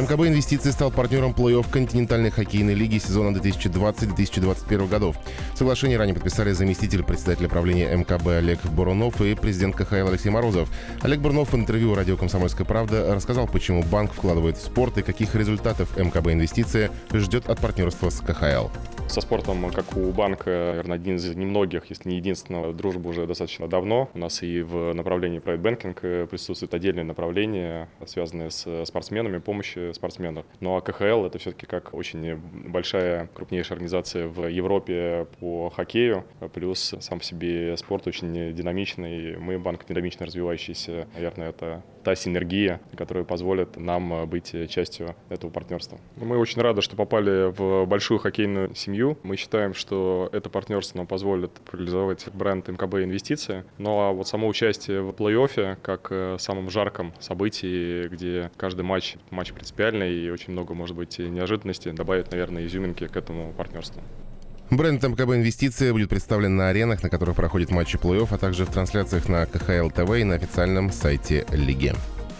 МКБ «Инвестиции» стал партнером плей-офф континентальной хоккейной лиги сезона 2020-2021 годов. Соглашение ранее подписали заместитель председателя правления МКБ Олег Бурунов и президент КХЛ Алексей Морозов. Олег Бурунов в интервью радио «Комсомольская правда» рассказал, почему банк вкладывает в спорт и каких результатов МКБ «Инвестиции» ждет от партнерства с КХЛ. Со спортом, как у банка, наверное, один из немногих, если не единственного, дружба уже достаточно давно. У нас и в направлении private banking присутствует отдельное направление, связанное с спортсменами, помощи спортсменов. Ну а КХЛ это все-таки как очень большая, крупнейшая организация в Европе по хоккею, плюс сам по себе спорт очень динамичный. Мы банк динамично развивающийся. Наверное, это та синергия, которая позволит нам быть частью этого партнерства. Мы очень рады, что попали в большую хоккейную семью семью. Мы считаем, что это партнерство нам позволит реализовать бренд МКБ Инвестиции. Ну а вот само участие в плей-оффе, как э, самом жарком событии, где каждый матч, матч принципиальный и очень много, может быть, неожиданностей, добавит, наверное, изюминки к этому партнерству. Бренд МКБ «Инвестиция» будет представлен на аренах, на которых проходят матчи плей-офф, а также в трансляциях на КХЛ ТВ и на официальном сайте лиги.